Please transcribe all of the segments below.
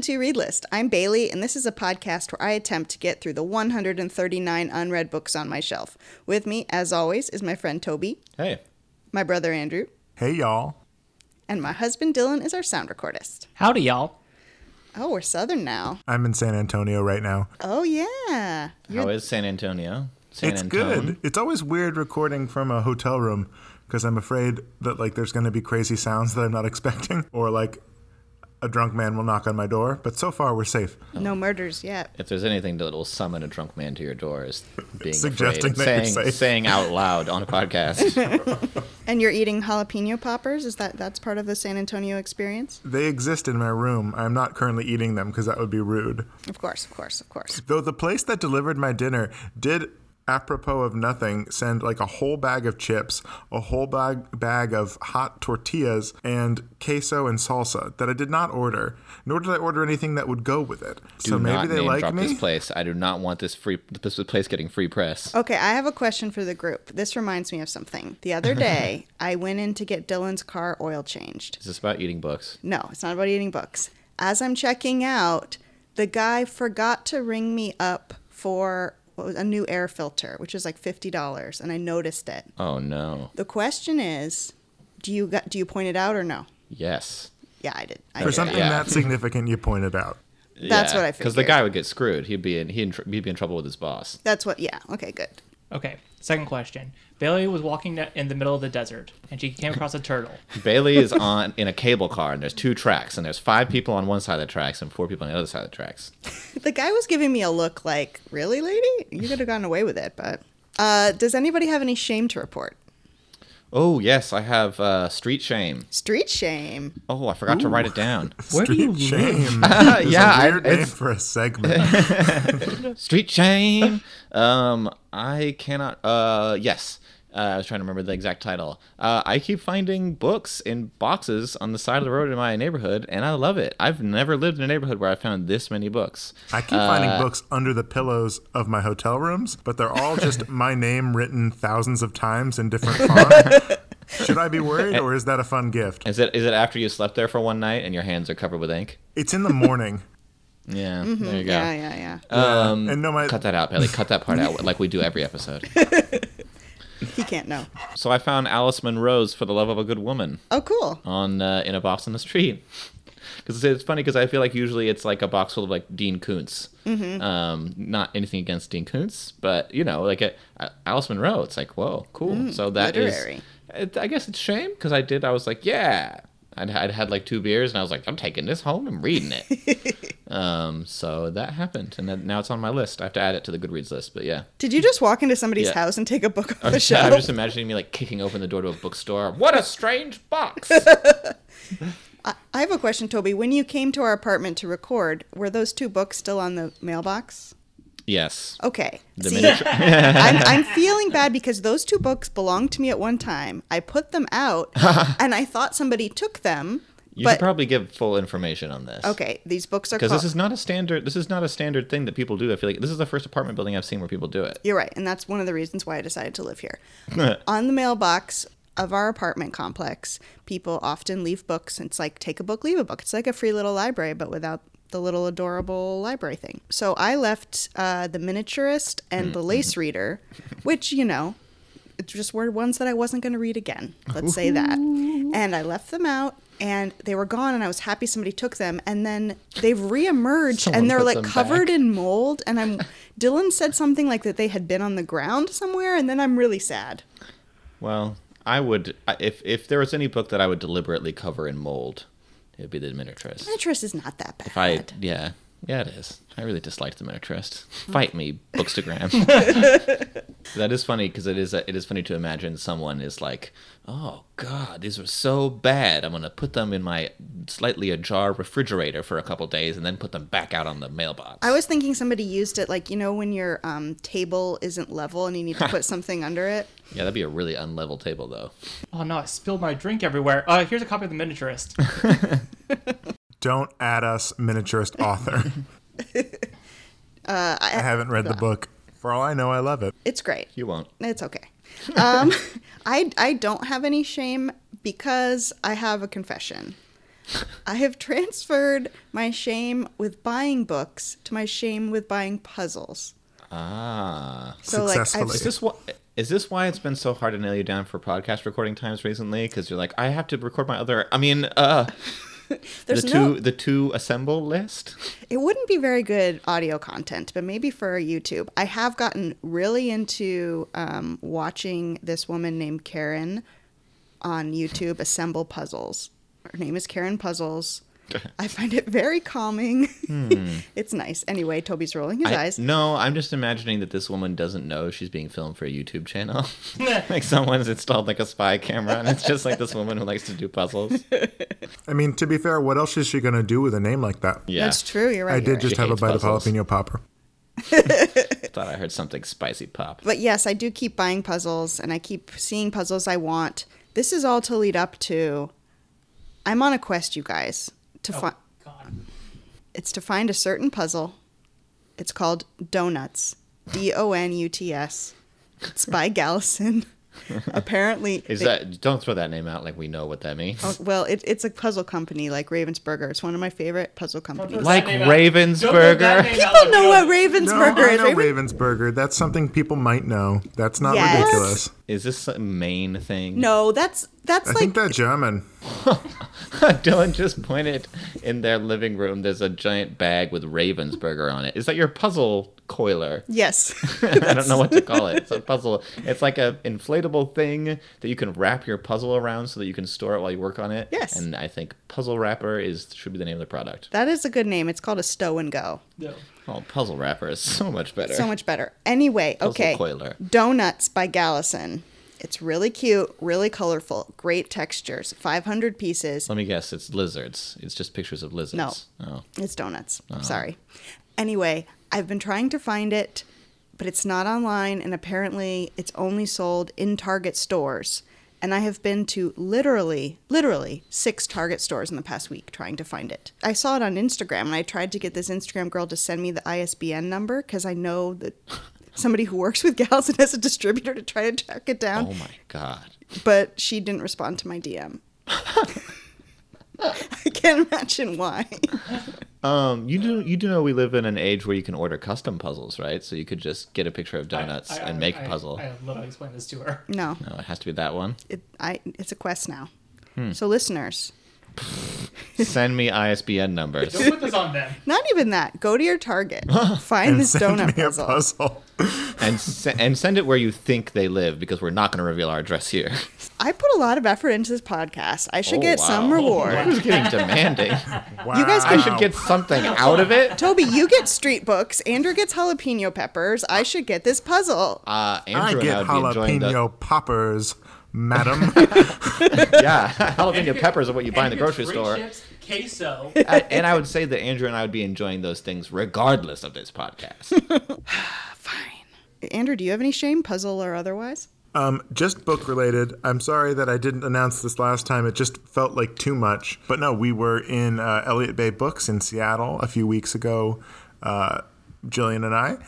Welcome to the To Read List. I'm Bailey, and this is a podcast where I attempt to get through the 139 unread books on my shelf. With me, as always, is my friend Toby, Hey. my brother Andrew, Hey, y'all. and my husband Dylan is our sound recordist. Howdy, y'all. Oh, we're Southern now. I'm in San Antonio right now. Oh, yeah. How is San Antonio? San it's Antone? good. It's always weird recording from a hotel room because I'm afraid that like there's going to be crazy sounds that I'm not expecting or like a drunk man will knock on my door, but so far we're safe. No murders yet. If there's anything that will summon a drunk man to your door, is being Suggesting afraid, that you're saying, safe. saying out loud on a podcast. And you're eating jalapeno poppers? Is that that's part of the San Antonio experience? They exist in my room. I'm not currently eating them because that would be rude. Of course, of course, of course. Though the place that delivered my dinner did apropos of nothing send like a whole bag of chips, a whole bag bag of hot tortillas and queso and salsa that I did not order. Nor did I order anything that would go with it. Do so maybe not they name like drop me. this place. I do not want this free this place getting free press. Okay, I have a question for the group. This reminds me of something. The other day, I went in to get Dylan's car oil changed. Is this about eating books? No, it's not about eating books. As I'm checking out, the guy forgot to ring me up for what was a new air filter, which is like fifty dollars, and I noticed it. Oh no. The question is, do you got, do you point it out or no? Yes. Yeah, I did. I For did. something yeah. that significant, you pointed out. That's what I figured. Because the guy would get screwed. He'd be in he'd, he'd be in trouble with his boss. That's what. Yeah. Okay. Good. Okay, second question. Bailey was walking in the middle of the desert, and she came across a turtle. Bailey is on in a cable car, and there's two tracks, and there's five people on one side of the tracks and four people on the other side of the tracks. The guy was giving me a look like, "Really, lady? You could have gotten away with it." But uh, does anybody have any shame to report? Oh yes, I have uh, street shame. Street shame. Oh, I forgot to write it down. Where do you Street live? shame. yeah, a weird I, name it's for a segment. street shame. um, I cannot. Uh, yes. Uh, I was trying to remember the exact title. Uh, I keep finding books in boxes on the side of the road in my neighborhood, and I love it. I've never lived in a neighborhood where I found this many books. I keep finding books under the pillows of my hotel rooms, but they're all just my name written thousands of times in different font. Should I be worried, or is that a fun gift? Is it is it after you slept there for one night and your hands are covered with ink? It's in the morning. Yeah, there you go. Yeah, yeah, yeah. Um, and no, my cut that out, Bailey. Cut that part out, like we do every episode. He can't know. So I found Alice Munro's "For the Love of a Good Woman" Oh, cool. on uh, in a box on the street. Because it's funny because I feel like usually it's like a box full of like Dean Koontz. Mm-hmm. Um, not anything against Dean Koontz, but you know, like a, a Alice Munro. It's like whoa, cool. so that is, Mm, literary. it, I guess it's shame because I did. I was like, yeah. I'd, I'd had like two beers and I was like, I'm taking this home and reading it. um, so that happened, and then, now it's on my list. I have to add it to the Goodreads list, but yeah. Did you just walk into somebody's Yeah. house and take a book off I'm the just, shelf? I'm just imagining me like kicking open the door to a bookstore. What a strange box! I I have a question, Toby. When you came to our apartment to record, were those two books still on the mailbox? Yes. Okay. The See. I'm, I'm feeling bad because those two books belonged to me at one time. I put them out, and I thought somebody took them. You but should probably give full information on this. okay, these books are Because called. this is not a standard. This is not a standard thing that people do. I feel like this is the first apartment building I've seen where people do it. You're right, and that's one of the reasons why I decided to live here. On the mailbox of our apartment complex, people often leave books. It's like take a book, leave a book. It's like a free little library, but without the little adorable library thing. So I left uh, the miniaturist and the lace reader, which you know, it just were ones that I wasn't going to read again. Let's say that. And I left them out. And they were gone, and I was happy somebody took them. And then they've reemerged, Someone and they're like covered back. in mold. And I'm Dylan said something like that they had been on the ground somewhere, and then I'm really sad. Well, I would if if there was any book that I would deliberately cover in mold, it would be the miniaturist. Miniaturist is not that bad. If I yeah yeah it is. I really dislike the miniaturist. Fight me, Bookstagram. that is funny because it is it is funny to imagine someone is like, oh god, these are so bad. I'm gonna put them in my slightly ajar refrigerator for a couple days and then put them back out on the mailbox. I was thinking somebody used it like you know when your um, table isn't level and you need to put something under it. yeah, that'd be a really unlevel table though. Oh no, I spilled my drink everywhere. Uh, here's a copy of The Miniaturist. Don't add us miniaturist author. Uh, I haven't read the book. For all I know, I love it. It's great. You won't. It's okay. Um, I I don't have any shame because I have a confession. I have transferred my shame with buying books to my shame with buying puzzles. Ah. So like Successfully. Is this why? Is this why it's been so hard to nail you down for podcast recording times recently? Because you're like, I have to record my other. I mean, uh, there's the no two the two assemble list. it wouldn't be very good audio content, but maybe for YouTube. I have gotten really into um, watching this woman named Karen on YouTube assemble puzzles. Her name is Karen Puzzles. I find it very calming. it's nice. Anyway, Toby's rolling his Hmm. I- eyes. no, I'm just imagining that this woman doesn't know she's being filmed for a YouTube channel. like someone's installed like a spy camera, and it's just like this woman who likes to do puzzles. I mean, to be fair, what else is she going to do with a name like that? Yeah, That's true. You're right. I did right. just She have a bite puzzles. of jalapeno popper. thought I heard something spicy pop. But yes, I do keep buying puzzles and I keep seeing puzzles I want. This is all to lead up to I'm on a quest, you guys, to Oh, find it's to find a certain puzzle. It's called Donuts. D O N U T S. It's by Galison. Apparently, Is they- that? Don't throw that name out like we know what that means. oh, well, it, it's a puzzle company like Ravensburger. It's one of my favorite puzzle companies. Like that name out. Ravensburger? Don't throw that name out People know what don't- Ravensburger no, I is. know Ravensburger. That's something people might know. That's not Yes. ridiculous. Is this a main thing? no, that's that's I like think they're German. Dylan just pointed in their living room. There's a giant bag with Ravensburger on it. Is that your puzzle coiler? yes. I don't know what to call it. It's a puzzle. It's like a inflatable thing that you can wrap your puzzle around so that you can store it while you work on it. Yes. And I think puzzle wrapper is should be the name of the product. That is a good name. It's called a stow and go. No. Oh, puzzle wrapper is so much better. So much better. Anyway, Puzzle okay. coiler. Donuts by Galison. It's really cute, really colorful, great textures. 500 pieces. Let me guess. It's lizards. It's just pictures of lizards. No. Oh. It's donuts. Oh. Sorry. Anyway, I've been trying to find it, but it's not online, and apparently it's only sold in Target stores. And I have been to literally, literally six Target stores in the past week trying to find it. I saw it on Instagram, and I tried to get this Instagram girl to send me the ISBN number because I know that somebody who works with Galison has a distributor to try to track it down Oh my god. but she didn't respond to my DM. I can't imagine why. Um, you do you do know we live in an age where you can order custom puzzles, right? So you could just get a picture of donuts I- I- and make I- a puzzle. I, literally explained this to her. No, no, it has to be that one. it, I, it's a quest now. Hmm. So, listeners, Send me ISBN numbers. Don't put this on them. not even that. Go to your Target, find And this donut me a puzzle. puzzle. and se- and send it where you think they live because we're not going to reveal our address here. I put a lot of effort into this podcast. I should Oh, get wow. some reward. Who's getting demanding? Wow. You guys I should get something out of it. Toby, you get street books. Andrew gets jalapeno peppers. I should get this puzzle. Uh, I Andrew get and I would be enjoying the jalapeno poppers, madam. yeah jalapeno peppers are what you buy in the grocery store. Chips, queso. I- and I would say that Andrew and I would be enjoying those things regardless of this podcast. Fine. Andrew, do you have any shame, puzzle or otherwise? Um, just book related. I'm sorry that I didn't announce this last time. It just felt like too much. But no, we were in uh, Elliott Bay Books in Seattle a few weeks ago, uh, Jillian and I,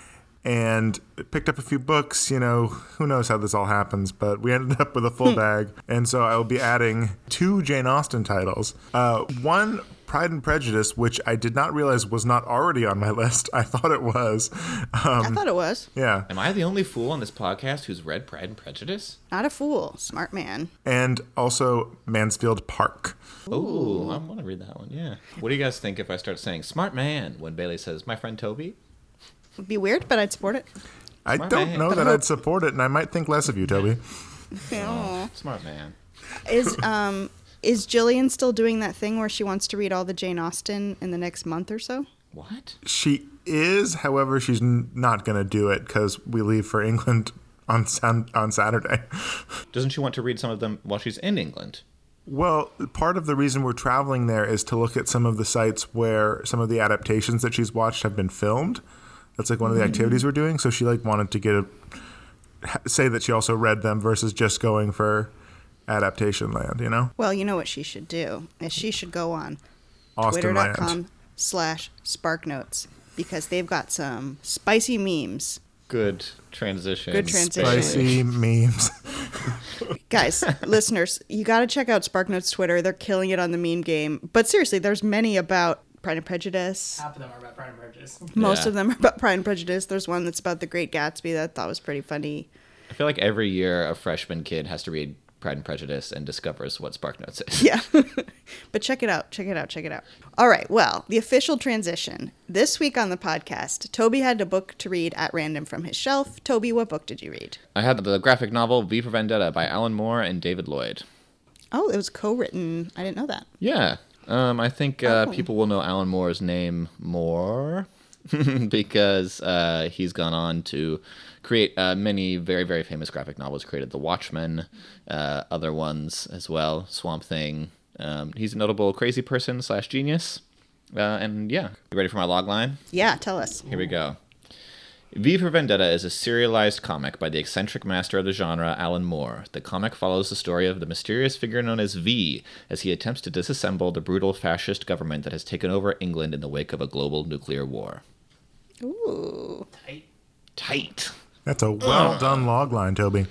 and picked up a few books. You know, who knows how this all happens, but we ended up with a full bag. And so I will be adding two Jane Austen titles. Uh, one. Pride and Prejudice, which I did not realize was not already on my list. I thought it was. I thought it was. Yeah. Am I the only fool on this podcast who's read Pride and Prejudice? Not a fool. Smart man. And also Mansfield Park. Ooh, I want to read that one. Yeah. What do you guys think if I start saying "smart man" when Bailey says "my friend Toby"? Would be weird, but I'd support it. I Smart don't man. know that I'd support it, and I might think less of you, Toby. Aw. Smart man. Is um is Jillian still doing that thing where she wants to read all the Jane Austen in the next month or so? What? She is, however, she's n- not going to do it because we leave for England on san- on Saturday. Doesn't she want to read some of them while she's in England? Well, part of the reason we're traveling there is to look at some of the sites where some of the adaptations that she's watched have been filmed. That's like one of the activities we're doing. So she like wanted to get a say that she also read them versus just going for adaptation land. You know, Well, you know what she should do is she should go on Austenland. twitter.com slash sparknotes because they've got some spicy memes. Good transition. Good transition. Spicy memes. Guys, listeners, you got to check out SparkNotes Twitter. They're killing it on the meme game. But seriously, there's many about Pride and Prejudice. Half of them are about Pride and Prejudice. Most Yeah. of them are about Pride and Prejudice. There's one that's about The Great Gatsby that I thought was pretty funny. I feel like every year a freshman kid has to read Pride and Prejudice and discovers what SparkNotes is. Yeah. but check it out. Check it out. Check it out. All right. Well, the official transition. This week on the podcast, Toby had a book to read at random from his shelf. Toby, what book did you read? I had the graphic novel V for Vendetta by Alan Moore and David Lloyd. Oh, it was co written. I didn't know that. Yeah. Um, I think uh, Oh. people will know Alan Moore's name more because uh, he's gone on to create uh, many very, very famous graphic novels. Created The Watchmen, uh, other ones as well, Swamp Thing. Um, he's a notable crazy person slash genius. Uh, and yeah, you ready for my log line? Yeah, tell us. Here we go. V for Vendetta is a serialized comic by the eccentric master of the genre, Alan Moore. The comic follows the story of the mysterious figure known as V as he attempts to disassemble the brutal fascist government that has taken over England in the wake of a global nuclear war. Ooh. Tight. Tight. That's a well done log line, Toby.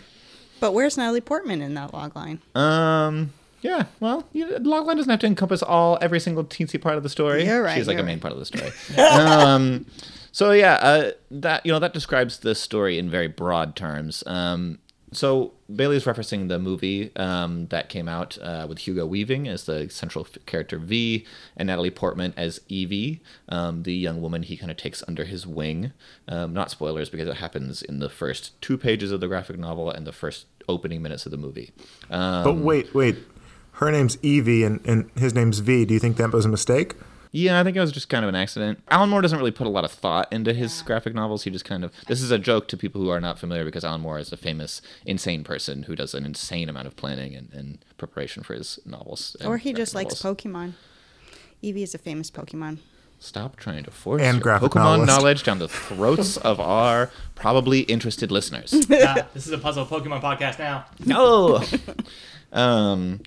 But where's Natalie Portman in that log line? Um. Yeah. Well, you know, logline doesn't have to encompass all every single teensy part of the story. You're right, She's like you're a main right. part of the story. um. So yeah, uh, that you know that describes the story in very broad terms. Um. So Bailey's referencing the movie um, that came out uh, with Hugo Weaving as the central character V and Natalie Portman as Evie, um, the young woman he kind of takes under his wing. Um, not spoilers because it happens in the first two pages of the graphic novel and the first opening minutes of the movie. But wait, wait. Her name's Evie and, and his name's V. Do you think that was a mistake? Yeah, I think it was just kind of an accident. Alan Moore doesn't really put a lot of thought into his graphic novels. He just kind of. This is a joke to people who are not familiar because Alan Moore is a famous, insane person who does an insane amount of planning and, and preparation for his novels. Or he graphic just likes. Pokemon. Eevee is a famous Pokemon. Stop trying to force And your graphic Pokemon novelist. knowledge down the throats of our probably interested listeners. Ah, this is a puzzle Pokemon podcast now. no. um,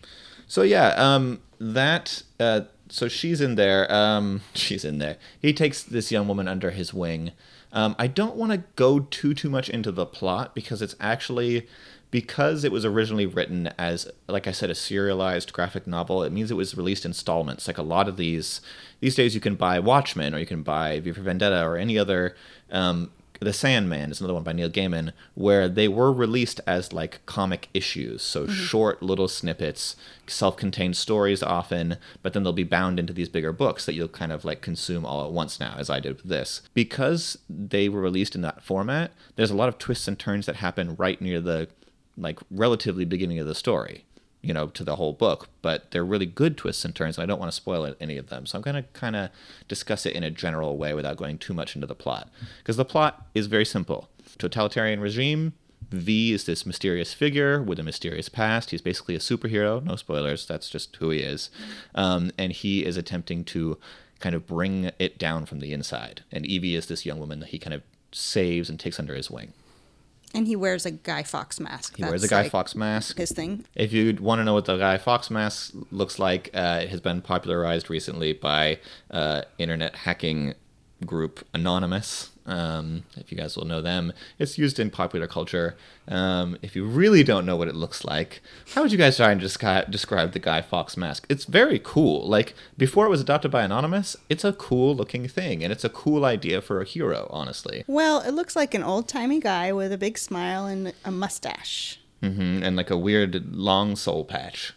so yeah, um, that. Uh, so she's in there. Um, she's in there. He takes this young woman under his wing. Um, I don't want to go too too much into the plot because it's actually because it was originally written as like I said a serialized graphic novel. It means it was released installments. Like a lot of these these days, you can buy Watchmen or you can buy V for Vendetta or any other um, the Sandman is another one by Neil Gaiman, where they were released as like comic issues, so mm-hmm. short little snippets, self-contained stories often, but then they'll be bound into these bigger books that you'll kind of like consume all at once now, as I did with this. Because they were released in that format, there's a lot of twists and turns that happen right near the like relatively beginning of the story you know, to the whole book, but they're really good twists and turns, and I don't want to spoil any of them. So I'm going to kind of discuss it in a general way without going too much into the plot. Because the plot is very simple totalitarian regime. V is this mysterious figure with a mysterious past. He's basically a superhero. No spoilers. That's just who he is. Um, and he is attempting to kind of bring it down from the inside. And Evie is this young woman that he kind of saves and takes under his wing. And he wears a Guy Fawkes mask. He wears a Guy like, Fawkes mask. His thing. If you want to know what the Guy Fawkes mask looks like, uh, it has been popularized recently by uh, internet hacking group Anonymous. Um, if you guys will know them, it's used in popular culture. Um, if you really don't know what it looks like, how would you guys try and descri- describe the Guy Fawkes mask? It's very cool. Like before it was adopted by Anonymous, it's a cool looking thing, and it's a cool idea for a hero. Honestly, Well, it looks like an old timey guy with a big smile and a mustache. Mm-hmm, and like a weird long soul patch.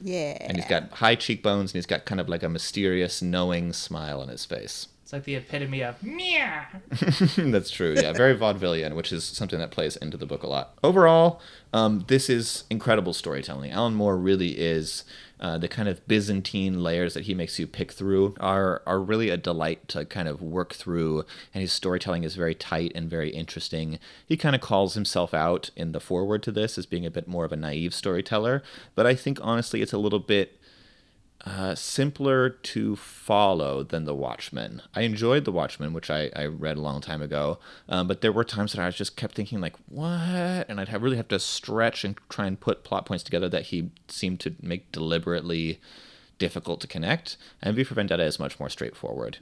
Yeah. and he's got high cheekbones and he's got kind of like a mysterious knowing smile on his face It's like the epitome of meow. that's true yeah. Very vaudevillian which is something that plays into the book a lot. Overall um, this is incredible storytelling. Alan moore really is uh, the kind of byzantine layers that he makes you pick through are are really a delight to kind of work through and his storytelling is very tight and very interesting. He kind of calls himself out in the foreword to this as being a bit more of a naive storyteller but i think honestly it's a little bit uh, simpler to follow than The Watchmen. I enjoyed The Watchmen, which I, I read a long time ago, um, but there were times that I just kept thinking like, what? And I'd have, really have to stretch and try and put plot points together that he seemed to make deliberately difficult to connect. And V for Vendetta is much more straightforward.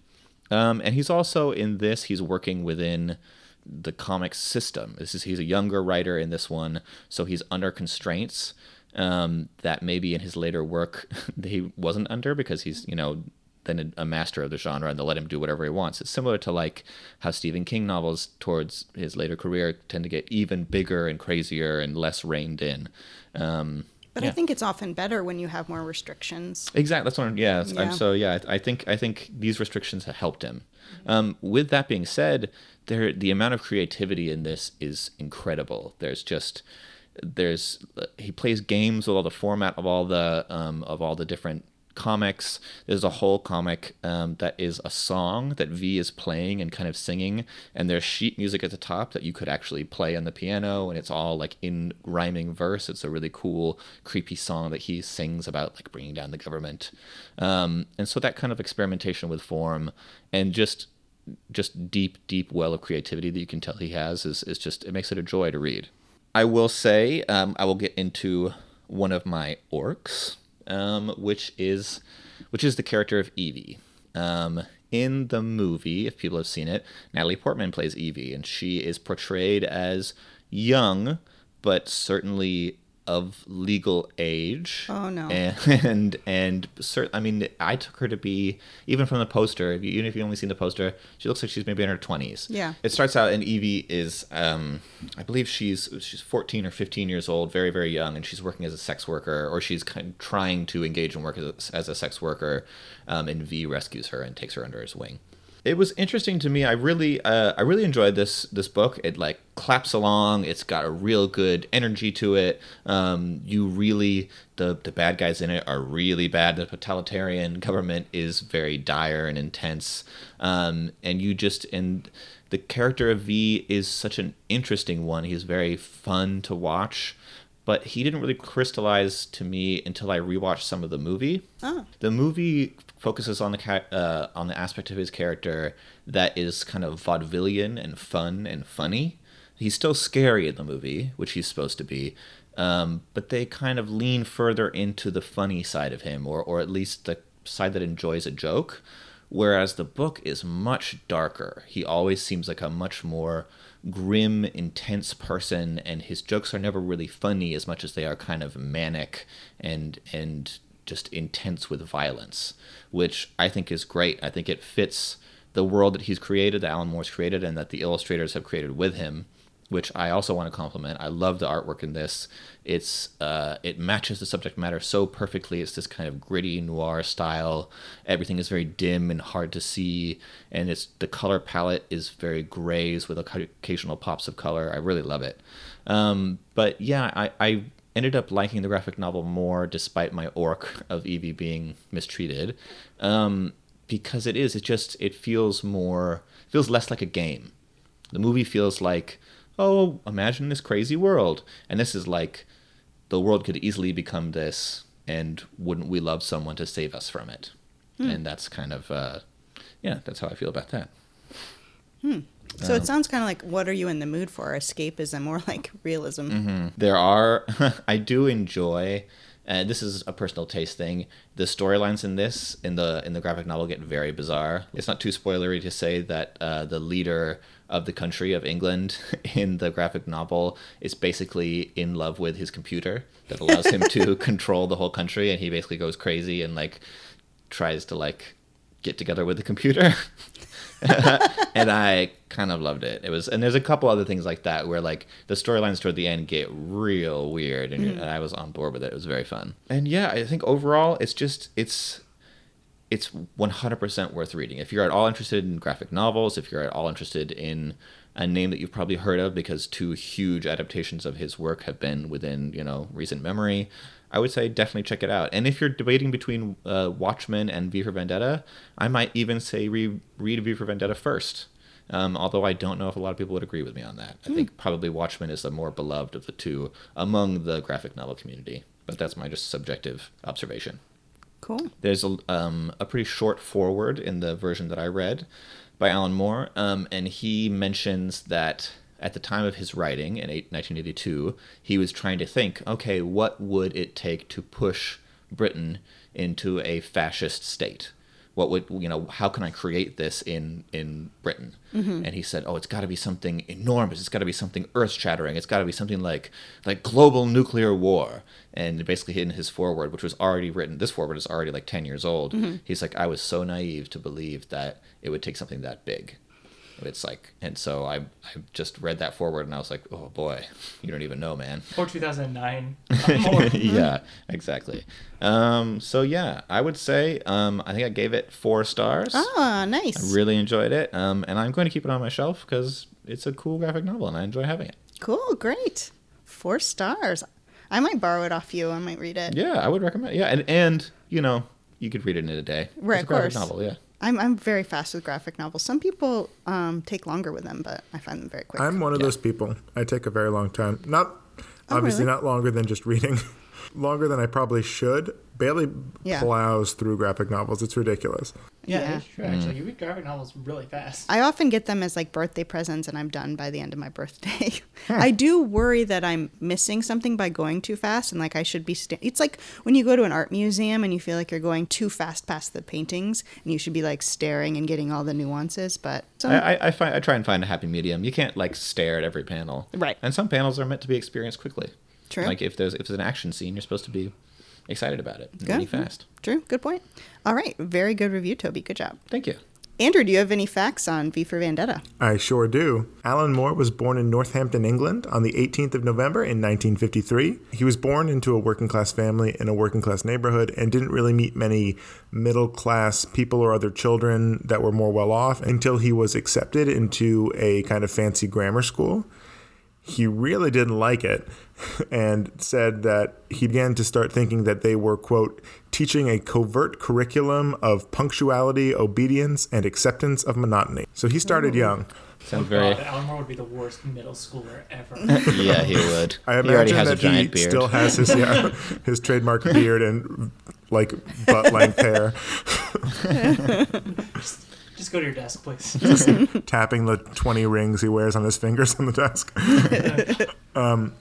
Um, and he's also in this, he's working within the comic system. This is he's a younger writer in this one, so he's under constraints um, that maybe in his later work he wasn't under because he's you know then a master of the genre and they'll let him do whatever he wants. It's similar to like how Stephen King novels towards his later career tend to get even bigger and crazier and less reined in. Um, But yeah. I think it's often better when you have more restrictions. Exactly. That's what I'm. Yeah. Yeah. I'm, so yeah, I, I think I think these restrictions have helped him. Um, with that being said, there the amount of creativity in this is incredible. There's just there's he plays games with all the format of all the um, of all the different comics. There's a whole comic um, that is a song that V is playing and kind of singing, and there's sheet music at the top that you could actually play on the piano, and it's all like in rhyming verse. It's a really cool, creepy song that he sings about like bringing down the government, um, and so that kind of experimentation with form and just just deep, deep well of creativity that you can tell he has is, is just it makes it a joy to read. I will say um, I will get into one of my orcs, um, which is which is the character of Evie. Um, in the movie, if people have seen it, Natalie Portman plays Evie, and she is portrayed as young, but certainly of legal age. Oh, no. And and and cer- I mean, I took her to be even from the poster. If you, even if you only seen the poster, she looks like she's maybe in her twenties. Yeah. It starts out, and Evie is, um, I believe she's she's fourteen or fifteen years old, very very young, and she's working as a sex worker, or she's kind of trying to engage in work as a, as a sex worker. Um, and V rescues her and takes her under his wing it was interesting to me. I really, uh, I really enjoyed this this book. It like claps along. It's got a real good energy to it. Um, you really, the the bad guys in it are really bad. The totalitarian government is very dire and intense. Um, and you just and the character of V is such an interesting one. He's very fun to watch. But he didn't really crystallize to me until I rewatched some of the movie. Oh. The movie focuses on the uh, on the aspect of his character that is kind of vaudevillian and fun and funny. He's still scary in the movie, which he's supposed to be, um, but they kind of lean further into the funny side of him, or or at least the side that enjoys a joke. Whereas the book is much darker. He always seems like a much more grim, intense person, and his jokes are never really funny as much as they are kind of manic and and just intense with violence, which I think is great. I think it fits the world that he's created, that Alan Moore's created, and that the illustrators have created with him, which I also want to compliment. I love the artwork in this. It's uh, it matches the subject matter so perfectly. It's this kind of gritty noir style. Everything is very dim and hard to see, and it's the color palette is very grays with occasional pops of color. I really love it. Um, but yeah, I, I ended up liking the graphic novel more despite my orc of Evie being mistreated. Um, because it is, it just it feels more feels less like a game. The movie feels like, oh, imagine this crazy world. And this is like the world could easily become this and wouldn't we love someone to save us from it? And that's kind of uh yeah, that's how I feel about that. So it sounds kind of like what are you in the mood for? Escapism or like realism? There are I do enjoy and this is a personal taste thing. The storylines in this in the in the graphic novel get very bizarre. It's not too spoilery to say that uh, the leader of the country of England in the graphic novel is basically in love with his computer that allows him to control the whole country, and he basically goes crazy and like tries to like get together with the computer. and I kind of loved it. It was, and there's a couple other things like that where like the storylines toward the end get real weird, and, and I was on board with it. It was very fun. And yeah, I think overall, it's just it's it's 100% worth reading. If you're at all interested in graphic novels, if you're at all interested in a name that you've probably heard of because two huge adaptations of his work have been within, you know, recent memory, I would say definitely check it out. And if you're debating between uh, Watchmen and V for Vendetta, I might even say re- read V for Vendetta first. Um, although I don't know if a lot of people would agree with me on that. I think probably Watchmen is the more beloved of the two among the graphic novel community. But that's my just subjective observation. Cool. There's a, um, a pretty short forward in the version that I read by Alan Moore, um, and he mentions that at the time of his writing in 1982, he was trying to think, okay, what would it take to push Britain into a fascist state? what would you know how can i create this in in britain Mm-hmm. and he said oh it's got to be something enormous it's got to be something earth shattering it's got to be something like like global nuclear war and basically in his foreword which was already written this foreword is already like 10 years old Mm-hmm. he's like i was so naive to believe that it would take something that big it's like and so i i just read that forward and i was like oh boy you don't even know man Or 2009. uh, yeah, exactly. Um, so yeah, I would say um, I think I gave it four stars. Ah, nice. I really enjoyed it, um, and I'm going to keep it on my shelf because it's a cool graphic novel and I enjoy having it. Cool, great. Four stars. I might borrow it off you. I might read it. Yeah, I would recommend. Yeah, and and you know you could read it in a day. Right, it's a of graphic course. novel. Yeah. I'm I'm very fast with graphic novels. Some people um, take longer with them, but I find them very quick. I'm one of Yeah. those people. I take a very long time. Not Oh, obviously really? not longer than just reading. longer than I probably should. Bailey Yeah. plows through graphic novels. It's ridiculous. Yeah, Yeah. that's true. Actually, mm. you read graphic novels really fast. I often get them as like birthday presents, and I'm done by the end of my birthday. I do worry that I'm missing something by going too fast, and like I should be. Sta- it's like when you go to an art museum and you feel like you're going too fast past the paintings, and you should be like staring and getting all the nuances. But some, I, I, I find I try and find a happy medium. You can't like stare at every panel, Right. And some panels are meant to be experienced quickly. True. Like if there's if there's an action scene, you're supposed to be excited about it, and Good. really fast. true, good point. All right, very good review, Toby. Good job. Thank you. Andrew, do you have any facts on V for Vendetta? I sure do. Alan Moore was born in Northampton, England on the 18th of November in 1953. He was born into a working class family in a working class neighborhood and didn't really meet many middle class people or other children that were more well off until he was accepted into a kind of fancy grammar school. He really didn't like it and said that he began to start thinking that they were, quote, teaching a covert curriculum of punctuality, obedience, and acceptance of monotony. So he started young. Sounds Oh, very. God, Alan would be the worst middle schooler ever. yeah, he would. I he already imagine has a that he giant beard. still has his yeah, his trademark beard and like butt length hair, Just go to your desk, please. tapping the twenty rings he wears on his fingers on the desk. um,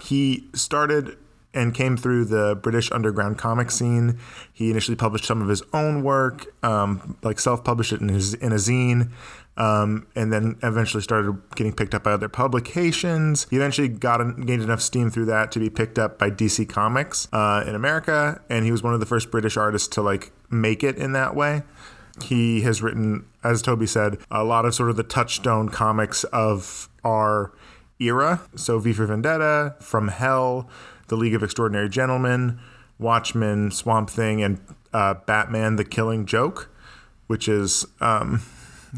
he started and came through the British underground comic scene. He initially published some of his own work, um, like self-published it in his in a zine, um, and then eventually started getting picked up by other publications. He eventually got gained enough steam through that to be picked up by DC Comics uh, in America, and he was one of the first British artists to like make it in that way. He has written, as Toby said, a lot of sort of the touchstone comics of our era. So V for Vendetta, From Hell, The League of Extraordinary Gentlemen, Watchmen, Swamp Thing, and uh, Batman: The Killing Joke, which is um,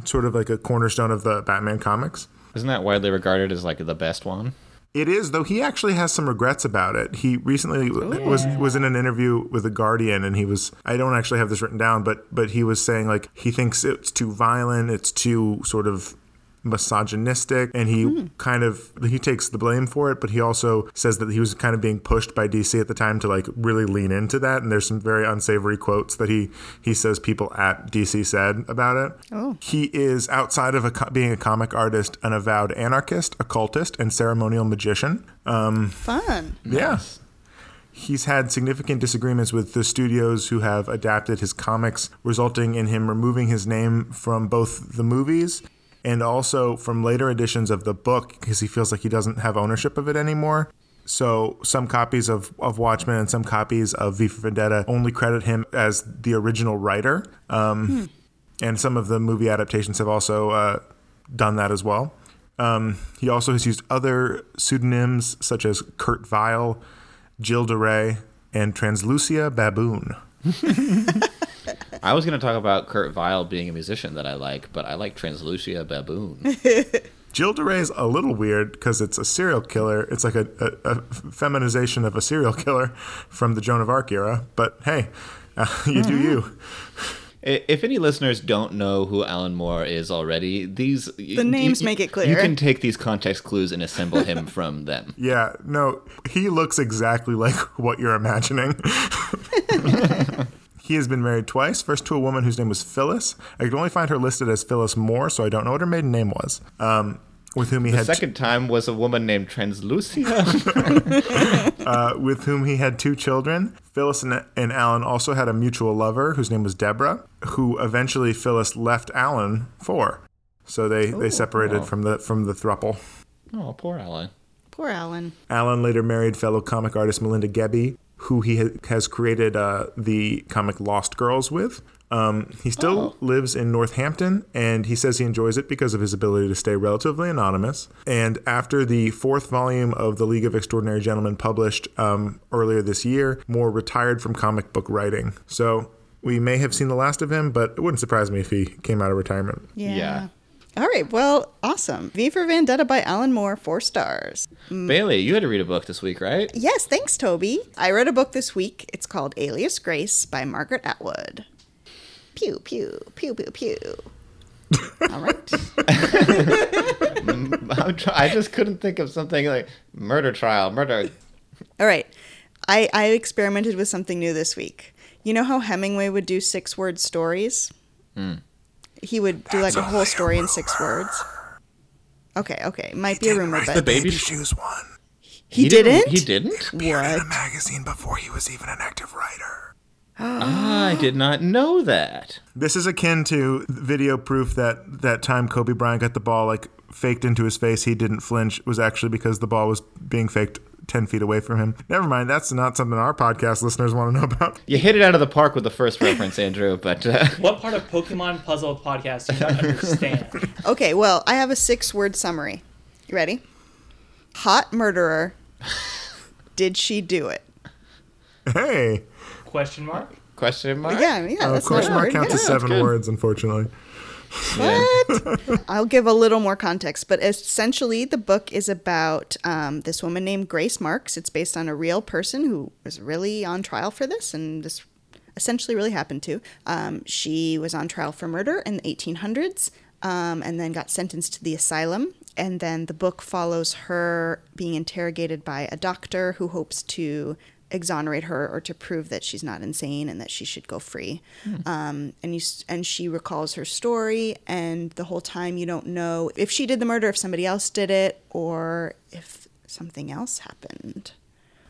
sort of like a cornerstone of the Batman comics. Isn't that widely regarded as like the best one? It is, though he actually has some regrets about it. He recently oh, was was in an interview with the Guardian, and he was I don't actually have this written down, but but he was saying like he thinks it's too violent, it's too sort of misogynistic and he kind of he takes the blame for it but he also says that he was kind of being pushed by DC at the time to like really lean into that and there's some very unsavory quotes that he he says people at DC said about it Oh. he is outside of a, being a comic artist an avowed anarchist occultist and ceremonial magician Um Fun. yeah. He's had significant disagreements with the studios who have adapted his comics, resulting in him removing his name from both the movies and also from later editions of the book because he feels like he doesn't have ownership of it anymore. So some copies of, of Watchmen and some copies of V for Vendetta only credit him as the original writer. Um, And some of the movie adaptations have also uh, done that as well. Um, he also has used other pseudonyms such as Kurt Vile, Jill DeRay, and Translucia Baboon. I was going to talk about Kurt Vile being a musician that I like, but I like Translucia Baboon. Jill DeRay is a little weird because it's a serial killer. It's like a, a, a feminization of a serial killer from the Joan of Arc era. But hey, uh, you do you. If any listeners don't know who Alan Moore is already, these the names make it clear. You can take these context clues and assemble him from them. Yeah, no, he looks exactly like what you're imagining. He has been married twice. First to a woman whose name was Phyllis. I could only find her listed as Phyllis Moore, so I don't know what her maiden name was. Um, with whom he The had second time was a woman named Translucia. uh, with whom he had two children. Phyllis and, and Alan also had a mutual lover whose name was Deborah, who eventually Phyllis left Alan for. So they, they separated wow. from the from the thruple. oh, poor Alan. Poor Alan. Alan later married fellow comic artist Melinda Gebbie, who he ha- has created uh, the comic Lost Girls with. Um, he still Oh. lives in Northampton, and he says he enjoys it because of his ability to stay relatively anonymous. And after the fourth volume of The League of Extraordinary Gentlemen published um, earlier this year, Moore retired from comic book writing. So we may have seen the last of him, but it wouldn't surprise me if he came out of retirement. Yeah. Yeah. All right. Well, awesome. V for Vendetta by Alan Moore, four stars. Mm. Bailey, you had to read a book this week, right? Yes, thanks, Toby. I read a book this week. It's called Alias Grace by Margaret Atwood. Pew, pew, pew, pew, pew. All right. I just couldn't think of something like murder trial, murder. All right. I, I experimented with something new this week. You know how Hemingway would do six word stories? Hmm. He would do like a whole story in six words. Okay, okay. Might be a rumor, but The baby Shoes one he, didn't? He didn't. What? A magazine before he was even an active writer. I did not know that. This is akin to video proof that that time Kobe Bryant got the ball like faked into his face, he didn't flinch was actually because the ball was being faked 10 feet away from him. Never mind, that's not something our podcast listeners want to know about. You hit it out of the park with the first reference, Andrew. But uh, What part of Pokemon Puzzle podcast do you not understand? Okay, well, I have a six word summary. You ready? Hot murderer. Did she do it? Hey, Question mark? question mark. Yeah, yeah. uh, that's question not mark word. counts as seven words, unfortunately. What? I'll give a little more context, but essentially, the book is about um, this woman named Grace Marks. It's based on a real person who was really on trial for this, and this essentially really happened to. Um, she was on trial for murder in the 1800s, um, and then got sentenced to the asylum. And then the book follows her being interrogated by a doctor who hopes to exonerate her or to prove that she's not insane and that she should go free. Um, and you and she recalls her story, and the whole time you don't know if she did the murder, if somebody else did it, or if something else happened.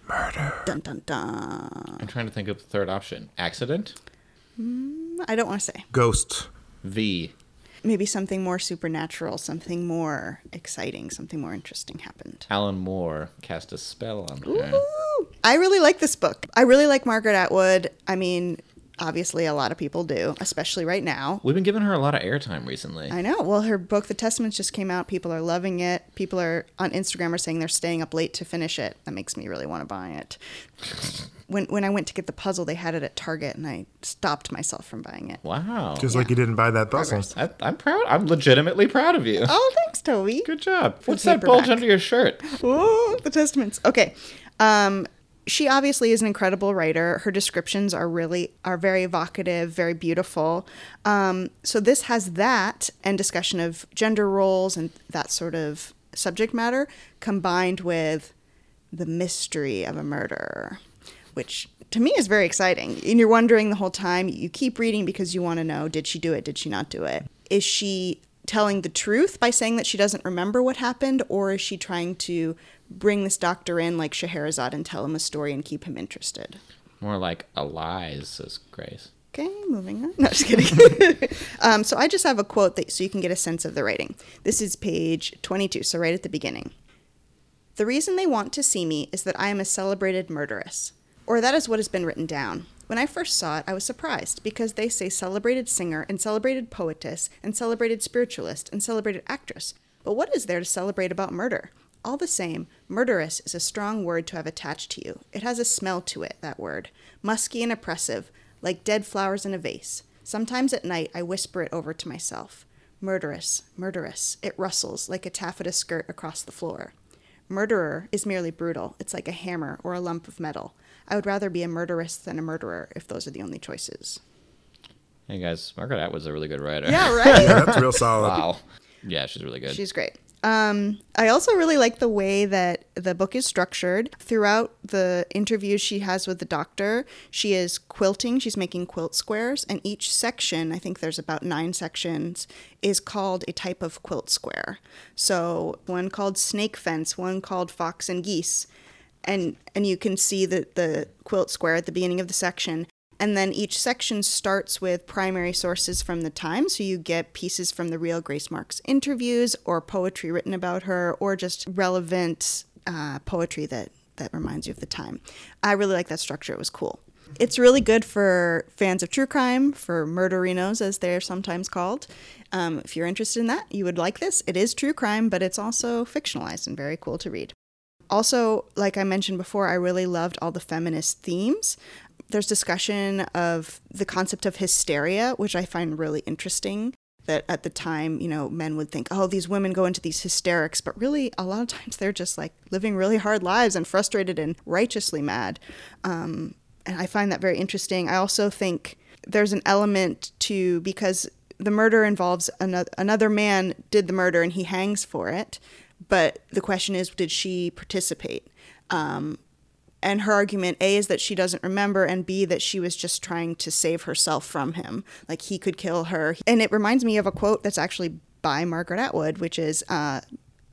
Murder. Dun dun dun. I'm trying to think of the third option. Accident. I don't want to say. Ghost. V. Maybe something more supernatural, something more exciting, something more interesting happened. Alan Moore cast a spell on her. Ooh, I really like this book. I really like Margaret Atwood. I mean, obviously, a lot of people do, especially right now. We've been giving her a lot of airtime recently. I know. Well, her book, The Testaments, just came out. People are loving it. People are on Instagram are saying they're staying up late to finish it. That makes me really want to buy it. When when I went to get the puzzle, they had it at Target, and I stopped myself from buying it. Wow. Just like you didn't buy that puzzle. I, I'm proud. I'm legitimately proud of you. Oh, thanks, Toby. Good job. What's that bulge under your shirt? Ooh, the Testaments. Okay. Um, she obviously is an incredible writer. Her descriptions are really are very evocative, very beautiful. Um, so this has that and discussion of gender roles and that sort of subject matter combined with the mystery of a murder, which to me is very exciting. And you're wondering the whole time. You keep reading because you want to know: Did she do it? Did she not do it? Is she telling the truth by saying that she doesn't remember what happened, or is she trying to bring this doctor in like Scheherazade and tell him a story and keep him interested? More like a lies, says Grace. Okay, moving on. No, just kidding. um, so I just have a quote that so you can get a sense of the writing. This is page 22, so right at the beginning. The reason they want to see me is that I am a celebrated murderess, or that is what has been written down. When I first saw it, I was surprised because they say celebrated singer and celebrated poetess and celebrated spiritualist and celebrated actress. But what is there to celebrate about murder? All the same, murderous is a strong word to have attached to you. It has a smell to it, that word. Musky and oppressive, like dead flowers in a vase. Sometimes at night I whisper it over to myself. Murderous, murderous. It rustles like a taffeta skirt across the floor. Murderer is merely brutal. It's like a hammer or a lump of metal. I would rather be a murderess than a murderer if those are the only choices. Hey guys, Margaret Atwood's a really good writer. Yeah, right? Yeah, that's real solid. Wow. Yeah, she's really good. She's great. Um, I also really like the way that the book is structured. Throughout the interviews she has with the doctor, she is quilting, she's making quilt squares, and each section, I think there's about nine sections, is called a type of quilt square. So one called snake fence, one called fox and geese. And, and you can see the, the quilt square at the beginning of the section. And then each section starts with primary sources from the time. So you get pieces from the real Grace Marks interviews or poetry written about her or just relevant uh, poetry that, that reminds you of the time. I really like that structure. It was cool. It's really good for fans of true crime, for murderinos, as they're sometimes called. Um, if you're interested in that, you would like this. It is true crime, but it's also fictionalized and very cool to read. Also, like I mentioned before, I really loved all the feminist themes there's discussion of the concept of hysteria, which I find really interesting. That at the time, you know, men would think, oh, these women go into these hysterics, but really, a lot of times they're just like living really hard lives and frustrated and righteously mad. Um, and I find that very interesting. I also think there's an element to because the murder involves another, another man did the murder and he hangs for it, but the question is, did she participate? Um, and her argument a is that she doesn't remember and b that she was just trying to save herself from him. Like he could kill her. And it reminds me of a quote that's actually by margaret atwood which is uh,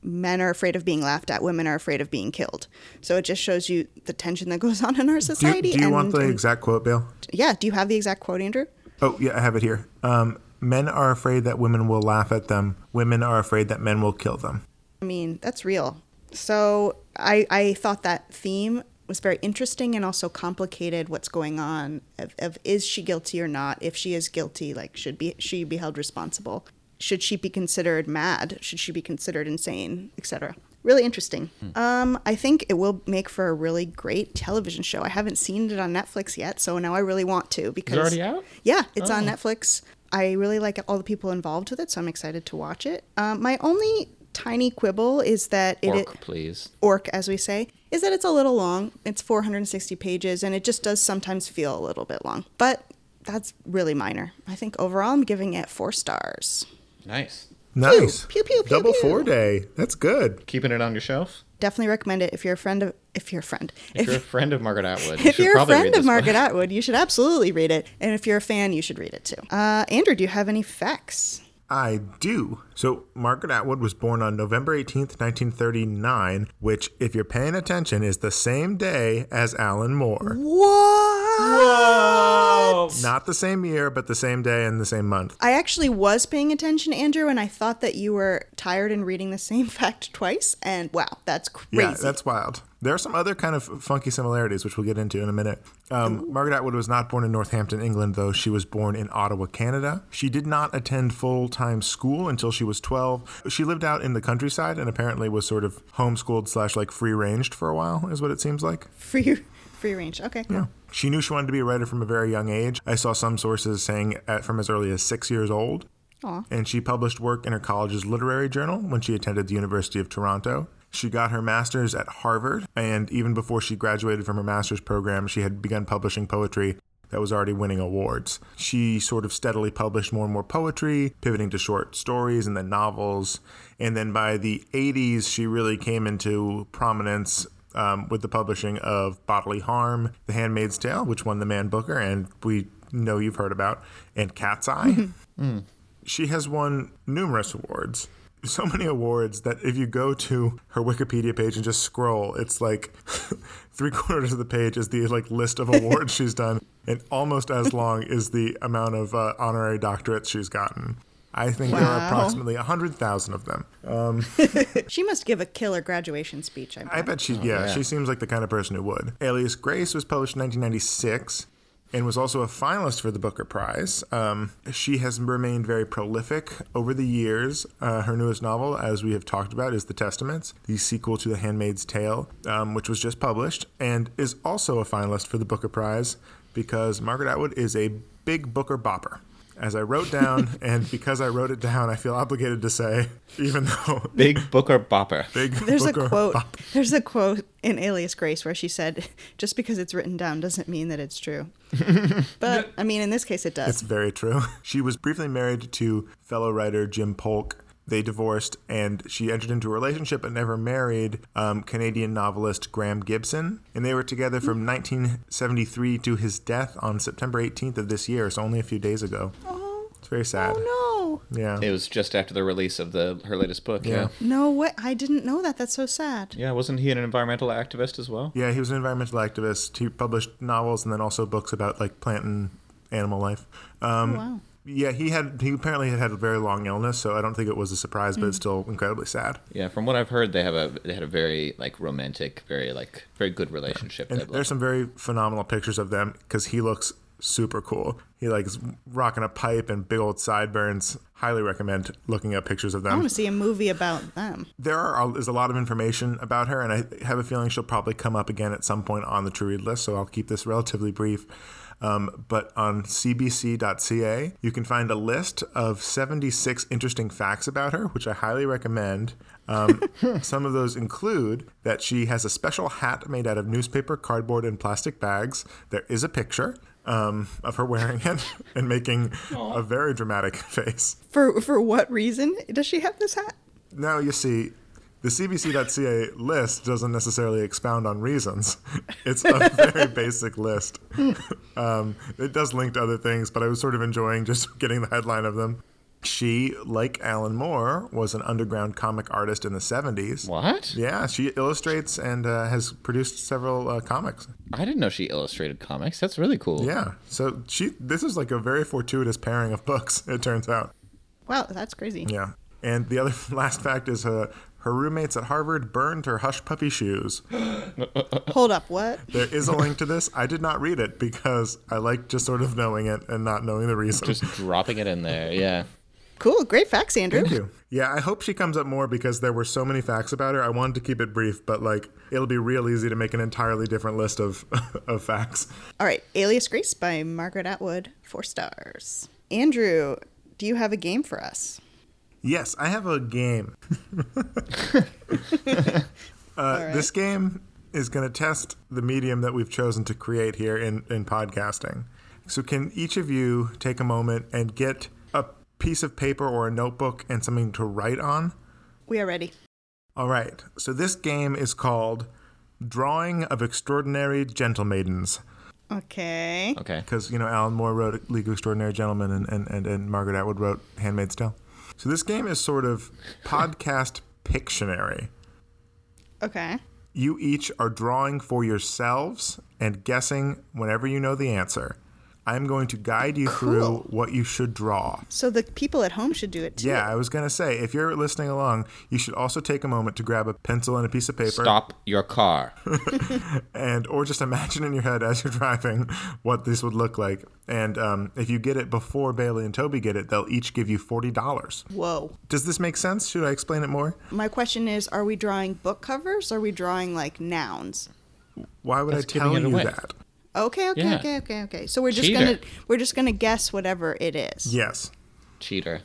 men are afraid of being laughed at women are afraid of being killed. So it just shows you the tension that goes on in our society do you, do you and, want the and, exact quote bill? Yeah do you have the exact quote andrew? Oh yeah i have it here. Um, men are afraid that women will laugh at them. Women are afraid that men will kill them. I mean that's real. So i i thought that theme was very interesting and also complicated what's going on of, of, is she guilty or not? If she is guilty like should be she be held responsible? Should she be considered mad? Should she be considered insane etc really interesting. Hmm. um, i think it will make for a really great television show. I haven't seen it on netflix yet so now i really want to because it's already out? Yeah it's oh. on netflix. I really like all the people involved with it so i'm excited to watch it. Um, my only tiny quibble is that it, orc, please orc as we say is that it's a little long. It's 460 pages, and it just does sometimes feel a little bit long. But that's really minor. I think overall, I'm giving it four stars. Nice. Nice. Pew, pew, pew, Double pew. four day. That's good. Keeping it on your shelf. Definitely recommend it if you're a friend of if you're a friend. If, if you're a friend of Margaret Atwood, you if you're a friend of Margaret book. Atwood, you should absolutely read it. And if you're a fan, you should read it too. Uh, Andrew, do you have any facts? I do. So, Margaret Atwood was born on November 18th, 1939, which, if you're paying attention, is the same day as Alan Moore. What? Whoa! Not the same year, but the same day and the same month. I actually was paying attention, Andrew, and I thought that you were tired and reading the same fact twice. And wow, that's crazy. Yeah, that's wild. There are some other kind of funky similarities, which we'll get into in a minute. Um, Margaret Atwood was not born in Northampton, England, though. She was born in Ottawa, Canada. She did not attend full time school until she was 12. She lived out in the countryside and apparently was sort of homeschooled slash like free ranged for a while, is what it seems like. Free. Free range. Okay. Yeah. She knew she wanted to be a writer from a very young age. I saw some sources saying at, from as early as six years old. Aww. And she published work in her college's literary journal when she attended the University of Toronto. She got her master's at Harvard, and even before she graduated from her master's program, she had begun publishing poetry that was already winning awards. She sort of steadily published more and more poetry, pivoting to short stories and then novels. And then by the 80s, she really came into prominence um, with the publishing of Bodily Harm, The Handmaid's Tale, which won the Man Booker, and we know you've heard about, and Cat's Eye. mm. She has won numerous awards so many awards that if you go to her Wikipedia page and just scroll, it's like three quarters of the page is the like list of awards she's done, and almost as long is the amount of uh, honorary doctorates she's gotten. I think wow. there are approximately 100,000 of them. Um, she must give a killer graduation speech. I bet, I bet she, oh, yeah, yeah, she seems like the kind of person who would. Alias Grace was published in 1996 and was also a finalist for the Booker Prize. Um, she has remained very prolific over the years. Uh, her newest novel, as we have talked about, is The Testaments, the sequel to The Handmaid's Tale, um, which was just published, and is also a finalist for the Booker Prize because Margaret Atwood is a big Booker bopper as I wrote down, and because I wrote it down, I feel obligated to say, even though big Booker bopper. Big there's Booker a quote. Bop. There's a quote in Alias Grace where she said, "Just because it's written down doesn't mean that it's true." but I mean, in this case, it does. It's very true. She was briefly married to fellow writer Jim Polk. They divorced, and she entered into a relationship but never married um, Canadian novelist Graeme Gibson. And they were together from 1973 to his death on September 18th of this year, so only a few days ago. Oh, It's very sad. oh no. Yeah. It was just after the release of the her latest book. Yeah. Yeah. no. No way. I didn't know that. That's so sad. Yeah, wasn't he an environmental activist as well? Yeah, he was an environmental activist. He published novels and then also books about like plant and animal life. Um, Oh, wow. Yeah, he had he apparently had had a very long illness, so I don't think it was a surprise, but it's mm. still incredibly sad. Yeah, from what I've heard, they have a they had a very like romantic, very like very good relationship. And there's some very phenomenal pictures of them because he looks super cool. He like is rocking a pipe and big old sideburns. Highly recommend looking up pictures of them. I want to see a movie about them. There are is a lot of information about her, and I have a feeling she'll probably come up again at some point on the to read list. So I'll keep this relatively brief. Um, but on cbc.ca, you can find a list of 76 interesting facts about her, which I highly recommend. Um, some of those include that she has a special hat made out of newspaper, cardboard, and plastic bags. There is a picture um, of her wearing it and making a very dramatic face. For for what reason does she have this hat? Now, you see, the CBC.ca list doesn't necessarily expound on reasons. It's a very basic list. Um, it does link to other things, but I was sort of enjoying just getting the headline of them. She, like Alan Moore, was an underground comic artist in the 70s. what? Yeah, she illustrates and uh, has produced several uh, comics. I didn't know she illustrated comics. That's really cool. Yeah, so she this is like a very fortuitous pairing of books, it turns out. Wow, that's crazy. Yeah. And the other last fact is uh, her roommates at Harvard burned her hush puppy shoes. Hold up, what? There is a link to this. I did not read it because I like just sort of knowing it and not knowing the reason. Just dropping it in there. Yeah. Cool, great facts, Andrew. Thank you. Yeah, I hope she comes up more because there were so many facts about her. I wanted to keep it brief, but like it'll be real easy to make an entirely different list of of facts. All right, Alias Grace by Margaret Atwood, four stars. Andrew, do you have a game for us? Yes, I have a game. uh, This game is going to test the medium that we've chosen to create here in, in podcasting. So, can each of you take a moment and get a piece of paper or a notebook and something to write on? We are ready. All right. So, this game is called Drawing of Extraordinary Gentlemaidens. Okay. Okay. Because, you know, Alan Moore wrote League of Extraordinary Gentlemen and, and, and, and Margaret Atwood wrote Handmaid's Tale. So, this game is sort of podcast Pictionary. Okay. You each are drawing for yourselves and guessing whenever you know the answer. I'm going to guide you through what you should draw. So the people at home should do it too. Yeah, I was going to say, if you're listening along, you should also take a moment to grab a pencil and a piece of paper. Stop your car. and or just imagine in your head as you're driving what this would look like. And um, if you get it before Bailey and Toby get it, they'll each give you forty dollars. Whoa. Does this make sense? Should I explain it more? My question is are we drawing book covers or are we drawing like nouns? Why would That's I tell you away. that? Okay, okay, Yeah. okay, okay, okay. So we're just Cheater. gonna we're just gonna guess whatever it is. Yes, Cheater.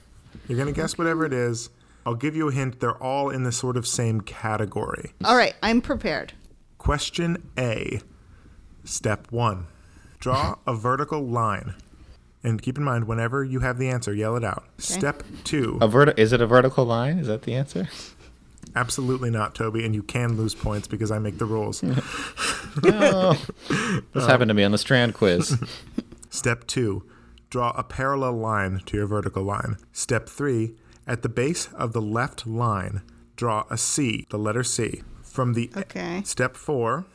you're gonna guess whatever it is. I'll give you a hint. They're all in the sort of same category. All right, I'm prepared. Question A. Step one: Draw a vertical line. And keep in mind, whenever you have the answer, yell it out. Step two. A vert- is it a vertical line? Is that the answer? Absolutely not, Toby, and you can lose points because I make the rules. No. this uh, happened to me on the Strand quiz. Step two, draw a parallel line to your vertical line. Step three, at the base of the left line, draw a C, the letter C. From the Okay. step four,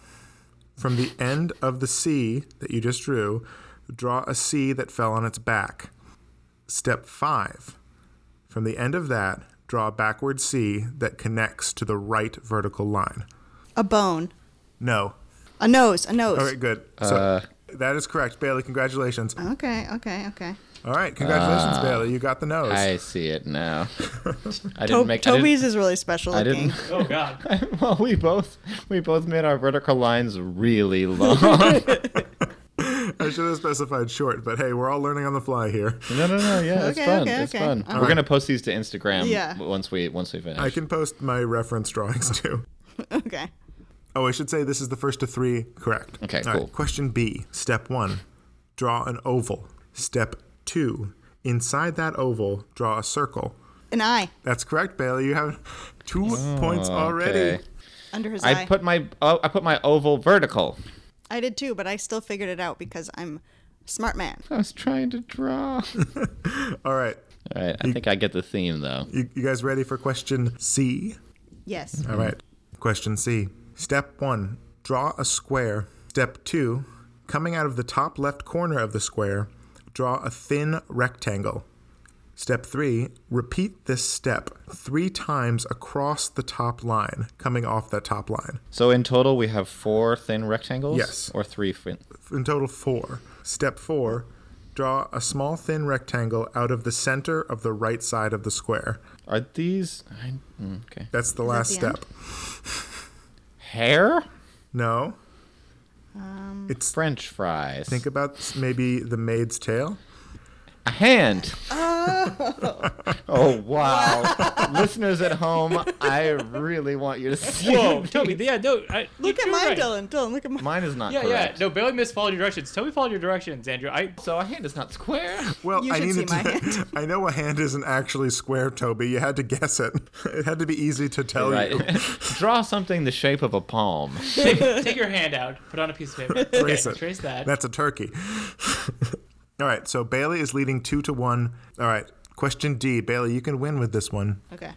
from the end of the C that you just drew, draw a C that fell on its back. Step five, from the end of that, draw a backward C that connects to the right vertical line. A bone. No. A nose. A nose. All right, good. So uh, that is correct, Bailey. Congratulations. Okay, okay, okay. All right, congratulations, uh, Bailey. You got the nose. I see it now. I didn't make. I didn't- Toby's is really special I looking. didn't. Oh God. well, we both we both made our vertical lines really long. I should have specified short, but hey, we're all learning on the fly here. no, no, no. Yeah, it's Okay, fun. okay, it's okay. fun. All We're gonna post these to Instagram. Yeah. Once we once we finish. I can post my reference drawings too. okay. Oh, I should say this is the first of three. Correct. Okay, All right, cool. question B. Step one: draw an oval. Step two: inside that oval, draw a circle. An eye That's correct, Bailey. You have two points oh, already. Oh, Okay. under his I eye. put my oh, I put my oval vertical. I did too, but I still figured it out because I'm a smart man. I was trying to draw. All right. All right, I think I get the theme though. You, you guys ready for question C? Yes. All right. Question C. Step one draw a square. Step two coming out of the top left corner of the square, draw a thin rectangle. Step three repeat this step three times across the top line, coming off that top line. So in total, we have four thin rectangles. Yes. Or three thin. In total, four. Step four draw a small thin rectangle out of the center of the right side of the square. Are these I, mm, okay? That's the that last the step. Hair? No. Um, it's French fries. think about maybe the maid's tail. A hand. Oh. oh, wow. Listeners at home, I really want you to see. Whoa, Toby. Yeah, no. I, Look at you're mine, right. Dylan. Dylan, look at mine. Mine is not Yeah, correct. yeah. No, Bailey misfollowed your directions. Toby followed your directions, Andrew. I So a hand is not square. Well, You I should needed see my to. hand. I know a hand isn't actually square, Toby. You had to guess it. It had to be easy to tell right. you. Draw something the shape of a palm. take, take your hand out. Put on a piece of paper. Trace Okay, it. Trace that. That's a turkey. All right, so Bailey is leading two to one. All right, question D. Bailey, you can win with this one. Okay.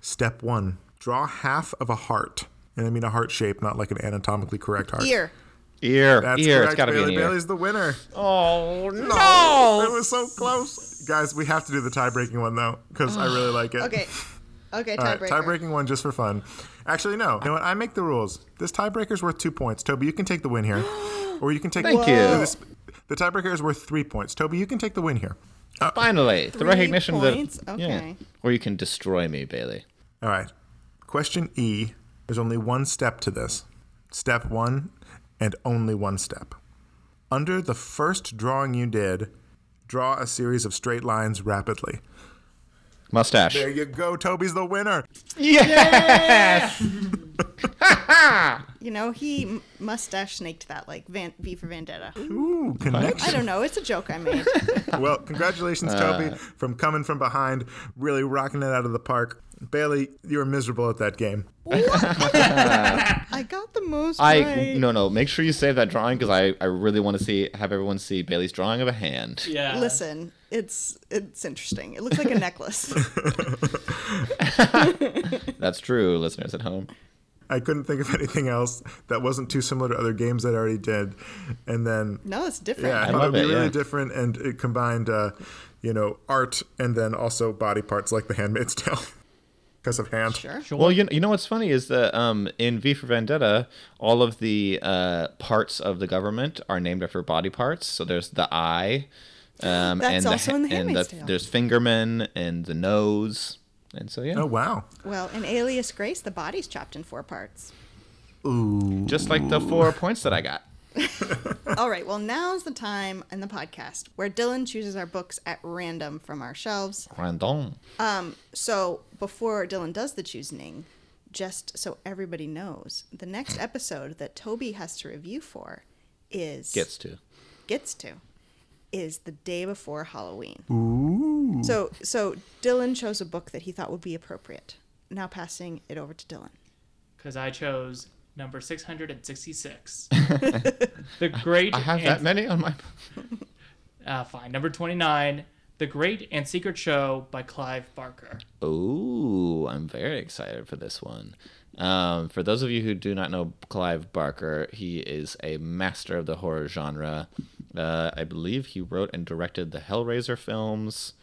Step one: draw half of a heart, and I mean a heart shape, not like an anatomically correct heart. Ear. Ear. That's ear. correct. It's got to be Bailey. an ear. Bailey's the winner. Oh no! No, it was so close. Guys, we have to do the tie-breaking one though, because I really like it. Okay. Okay, All right, tiebreaker. tie-breaking one just for fun. Actually, no. You know what? I make the rules. This tiebreaker's worth two points. Toby, you can take the win here, or you can take. Thank you. This- the tiebreaker is worth three points. Toby, you can take the win here. Uh, Finally, the Three recognition points? that. Okay. Or you can destroy me, Bailey. All right. Question E. There's only one step to this. Step one, and only one step. Under the first drawing you did, draw a series of straight lines rapidly. Mustache. There you go. Toby's the winner. Yes. You know, he mustache snaked that like Van- V for Vendetta. Ooh, connection. I don't know. It's a joke I made. well, congratulations, Toby, uh. from coming from behind, really rocking it out of the park. Bailey, you were miserable at that game. I got the most I right. no no. Make sure you save that drawing because I, I really want to see have everyone see Bailey's drawing of a hand. yeah. Listen, it's it's interesting. It looks like a necklace. That's true, listeners at home. I couldn't think of anything else that wasn't too similar to other games that I already did. And then No, it's different. Yeah, I, I thought it'd be it, really yeah. different, and it combined, uh, you know, art and then also body parts like the Handmaid's Tale because of hand. Sure. Sure. Well, you you know what's funny is that um, in V for Vendetta, all of the uh, parts of the government are named after body parts. So there's the eye, um, That's and also the, in The and Handmaid's the, Tale. there's fingerman and the nose, and so yeah, Oh wow! Well, in Alias Grace, the body's chopped in four parts. Ooh, just like the four points that I got. All right. Well, now's the time in the podcast where Dylan chooses our books at random from our shelves. Random. Um. So before Dylan does the choosing, just so everybody knows, the next episode that Toby has to review for is Gets to. gets to is the day before Halloween. Ooh. So so Dylan chose a book that he thought would be appropriate. Now passing it over to Dylan. Because I chose number 666. the Great. I have and, that many on my. Uh, fine. Number 29. The Great and Secret Show by Clive Barker. Ooh, I'm very excited for this one. Um, for those of you who do not know Clive Barker, he is a master of the horror genre. Uh, I believe he wrote and directed the Hellraiser films,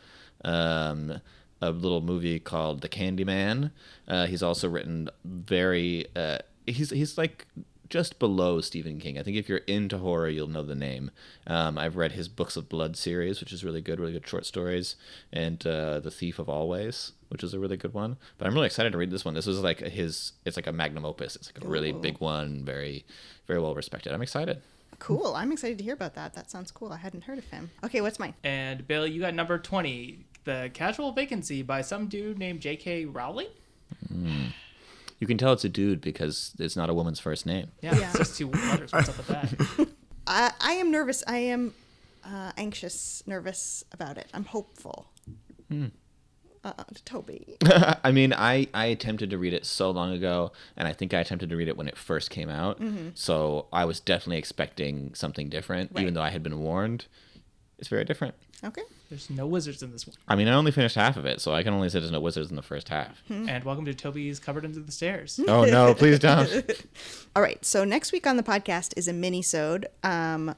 um, a little movie called The Candyman. Uh, he's also written very. Uh, he's he's like just below Stephen King. I think if you're into horror, you'll know the name. Um, I've read his Books of Blood series, which is really good, really good short stories, and uh, The Thief of Always, which is a really good one. But I'm really excited to read this one. This is like his. It's like a magnum opus. It's like a really Ooh. big one, very, very well respected. I'm excited. Cool. I'm excited to hear about that. That sounds cool. I hadn't heard of him. Okay, what's mine? And Bill, you got number 20. The Casual Vacancy by some dude named J.K. Rowling? You can tell it's a dude because it's not a woman's first name. Yeah, Yeah. it's just two letters. What's up with that? I I am nervous. I am uh, anxious, nervous about it. I'm hopeful. Uh, Toby. I mean, I, I attempted to read it so long ago, and I think I attempted to read it when it first came out. So I was definitely expecting something different, Right. even though I had been warned. It's very different. Okay. There's no wizards in this one. I mean, I only finished half of it, so I can only say there's no wizards in the first half. And welcome to Toby's Covered Under the Stairs. oh no, please don't. All right. So next week on the podcast is a mini-sode. Um,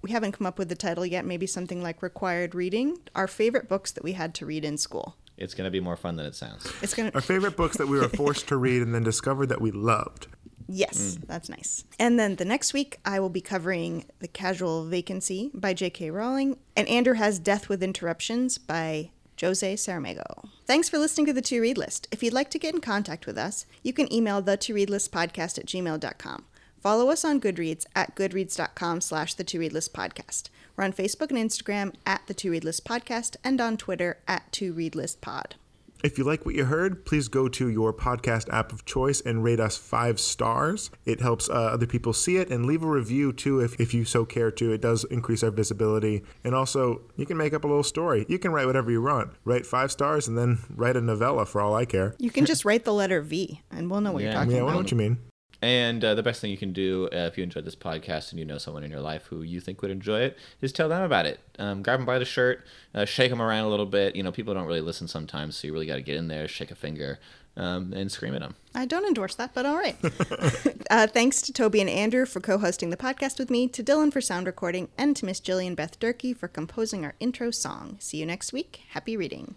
we haven't come up with the title yet. Maybe something like required reading. Our favorite books that we had to read in school. It's gonna be more fun than it sounds. It's gonna. Our favorite books that we were forced to read and then discovered that we loved. Yes, mm. that's nice. And then the next week, I will be covering The Casual Vacancy by J.K. Rowling, and Andrew has Death with Interruptions by Jose Saramago. Thanks for listening to the To Read List. If you'd like to get in contact with us, you can email the To Read List podcast at gmail.com. Follow us on Goodreads at goodreads.com slash the To Read List podcast. We're on Facebook and Instagram at the To Read List podcast and on Twitter at To Read List pod. If you like what you heard, please go to your podcast app of choice and rate us five stars. It helps uh, other people see it and leave a review too if, if you so care to. It does increase our visibility. And also, you can make up a little story. You can write whatever you want. Write five stars and then write a novella for all I care. You can just write the letter V and we'll know what Yeah. you're talking about. Yeah, I about. know what you mean. And uh, the best thing you can do uh, if you enjoyed this podcast and you know someone in your life who you think would enjoy it is tell them about it. Um, grab them by the shirt, uh, shake them around a little bit. You know, people don't really listen sometimes, so you really got to get in there, shake a finger, um, and scream at them. I don't endorse that, but all right. uh, thanks to Toby and Andrew for co hosting the podcast with me, to Dylan for sound recording, and to Miss Jillian Beth Durkee for composing our intro song. See you next week. Happy reading.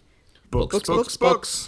Books, Books, books, books, books.